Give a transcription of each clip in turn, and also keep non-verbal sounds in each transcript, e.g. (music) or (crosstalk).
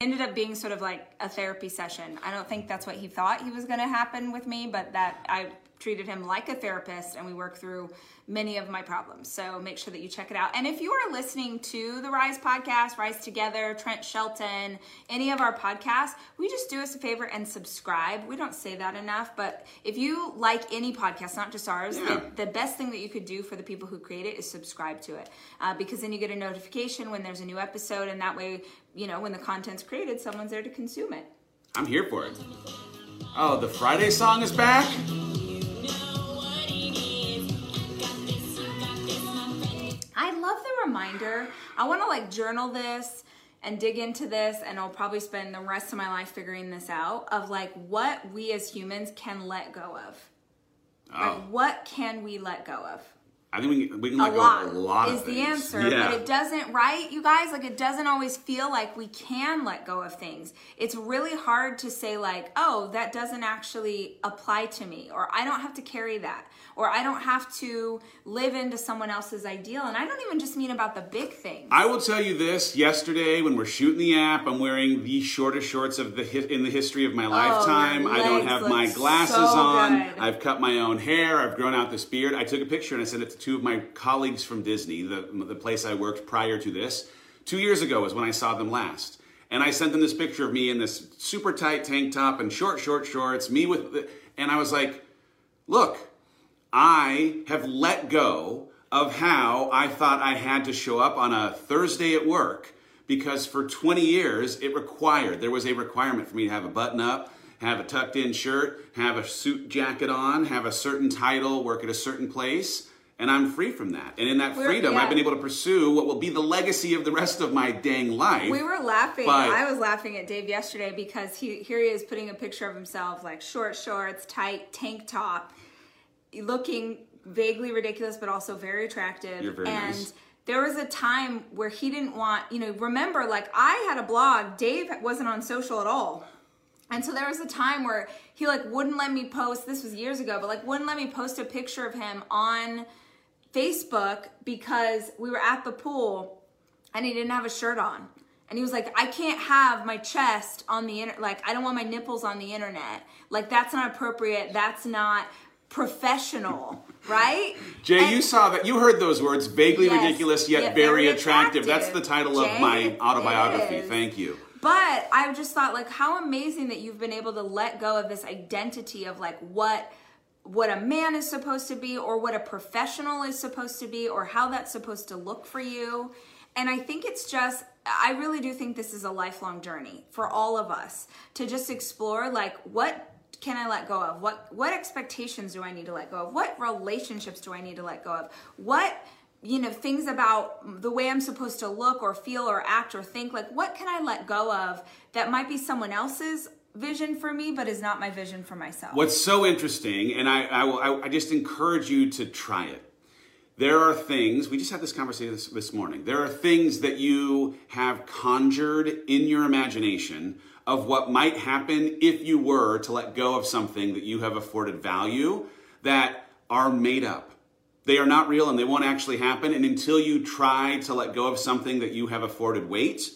ended up being sort of like a therapy session. I don't think that's what he thought he was going to happen with me, but that I treated him like a therapist and we work through many of my problems. So make sure that you check it out. And if you are listening to the Rise podcast, Rise Together, Trent Shelton, any of our podcasts, we just do us a favor and subscribe. We don't say that enough, but if you like any podcast, not just ours, Yeah. the, the best thing that you could do for the people who create it is subscribe to it uh, because then you get a notification when there's a new episode, and that way, you know, when the content's created, someone's there to consume it. I'm here for it. Oh, the Friday song is back? Reminder. I want to like journal this and dig into this, and I'll probably spend the rest of my life figuring this out of like what we as humans can let go of. Oh, Like, what can we let go of? I think we can, we can a let go lot, of a lot is the answer Yeah. but it doesn't right you guys like it doesn't always feel like we can let go of things it's really hard to say like oh that doesn't actually apply to me or i don't have to carry that or i don't have to live into someone else's ideal and i don't even just mean about the big things I will tell you this: yesterday, when we're shooting the app, I'm wearing the shortest shorts of the hi- in the history of my oh, lifetime. your I don't have my glasses so on. I've cut my own hair. I've grown out this beard. I took a picture and I sent it to two of my colleagues from Disney, the the place I worked prior to this. Two years ago was when I saw them last. And I sent them this picture of me in this super tight tank top and short, short shorts, me with, the, and I was like, look, I have let go of how I thought I had to show up on a Thursday at work because for 20 years it required, there was a requirement for me to have a button up, have a tucked in shirt, have a suit jacket on, have a certain title, work at a certain place. And I'm free from that. And in that We're- freedom, yeah. I've been able to pursue what will be the legacy of the rest of my dang life. we were laughing. But- I was laughing at Dave yesterday because he here he is putting a picture of himself like short shorts, tight tank top, looking vaguely ridiculous but also very attractive. You're very and nice. there was a time where he didn't want, you know, remember like I had a blog, Dave wasn't on social at all. And so there was a time where he like wouldn't let me post, this was years ago, but like wouldn't let me post a picture of him on Facebook because we were at the pool and he didn't have a shirt on. And he was like, I can't have my chest on the internet. Like, I don't want my nipples on the internet. Like, that's not appropriate. That's not professional, (laughs) right? Jay, And- you saw that. You heard those words. Vaguely Yes, ridiculous, yet yet very, very attractive. That's the title of my autobiography. is. Thank you. But I just thought like how amazing that you've been able to let go of this identity of like what what a man is supposed to be or what a professional is supposed to be or how that's supposed to look for you. And I think it's just I really do think this is a lifelong journey for all of us to just explore like what can I let go of? What what expectations do I need to let go of? What relationships do I need to let go of? What you know things about the way i'm supposed to look or feel or act or think like what can i let go of that might be someone else's vision for me but is not my vision for myself What's so interesting, and I, I, will, I, I just encourage you to try it. There are things, we just had this conversation this, this morning. There are things that you have conjured in your imagination of what might happen if you were to let go of something that you have afforded value that are made up. They are not real and they won't actually happen. And until you try to let go of something that you have afforded weight,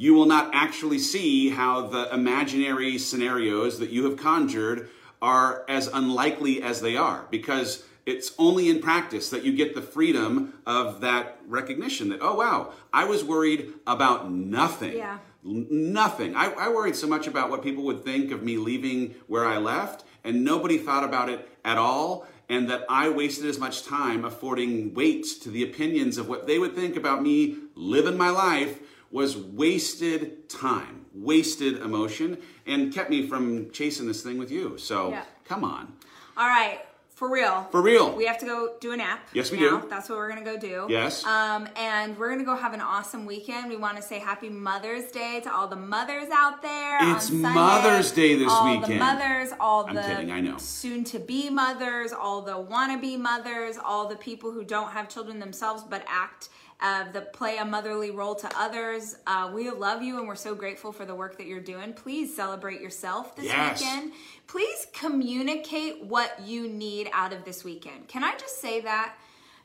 you will not actually see how the imaginary scenarios that you have conjured are as unlikely as they are because it's only in practice that you get the freedom of that recognition that, oh, wow, I was worried about nothing. Yeah. Nothing. I, I worried so much about what people would think of me leaving where I left, and nobody thought about it at all. And that I wasted as much time affording weight to the opinions of what they would think about me living my life was wasted time, wasted emotion, and kept me from chasing this thing with you. So Yeah. come on. all right for real For real. we have to go do an app Yes, we now. do. that's what we're gonna go do Yes. um and we're gonna go have an awesome weekend we want to say happy mother's day to all the mothers out there It's Sunday. Mother's Day this all the weekend. mothers all I'm the kidding, I know. soon to be mothers, all the wannabe mothers, all the people who don't have children themselves but act uh, the play a motherly role to others. Uh, we love you and we're so grateful for the work that you're doing. Please celebrate yourself this Yes. weekend. Please communicate what you need out of this weekend. Can I just say that?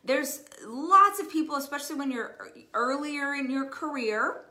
There's lots of people, especially when you're earlier in your career,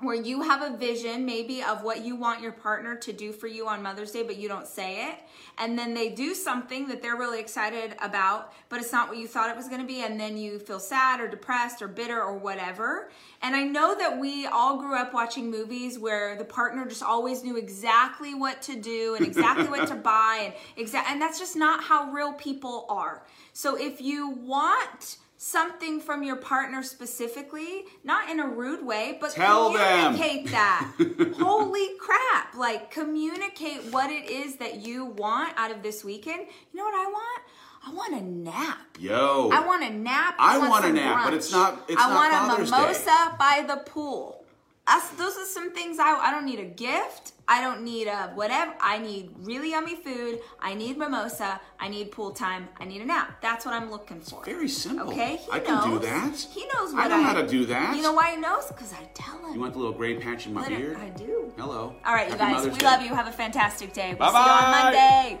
where you have a vision maybe of what you want your partner to do for you on Mother's Day, but you don't say it. And then they do something that they're really excited about, but it's not what you thought it was going to be. And then you feel sad or depressed or bitter or whatever. And I know that we all grew up watching movies where the partner just always knew exactly what to do and exactly what to (laughs) buy and exact and that's just not how real people are. So if you want something from your partner specifically, not in a rude way, but Tell them. communicate that. (laughs) Holy crap. Like communicate what it is that you want out of this weekend. You know what I want? I want a nap. Yo. I want a nap. I want want a nap, but it's not- it's not I not want Father's a Day. mimosa by the pool. That's, those are some things I, I don't need a gift. I don't need a whatever. I need really yummy food. I need mimosa. I need pool time. I need a nap. That's what I'm looking for. Very simple. Okay, he I knows. can do that. He knows I what know how to do that. You know why he knows? Because I tell him. You want the little gray patch in my Literally, beard? I do. Hello. All right, you guys. Mother's we Day. love you. Have a fantastic day. We'll Bye-bye. see you on Monday.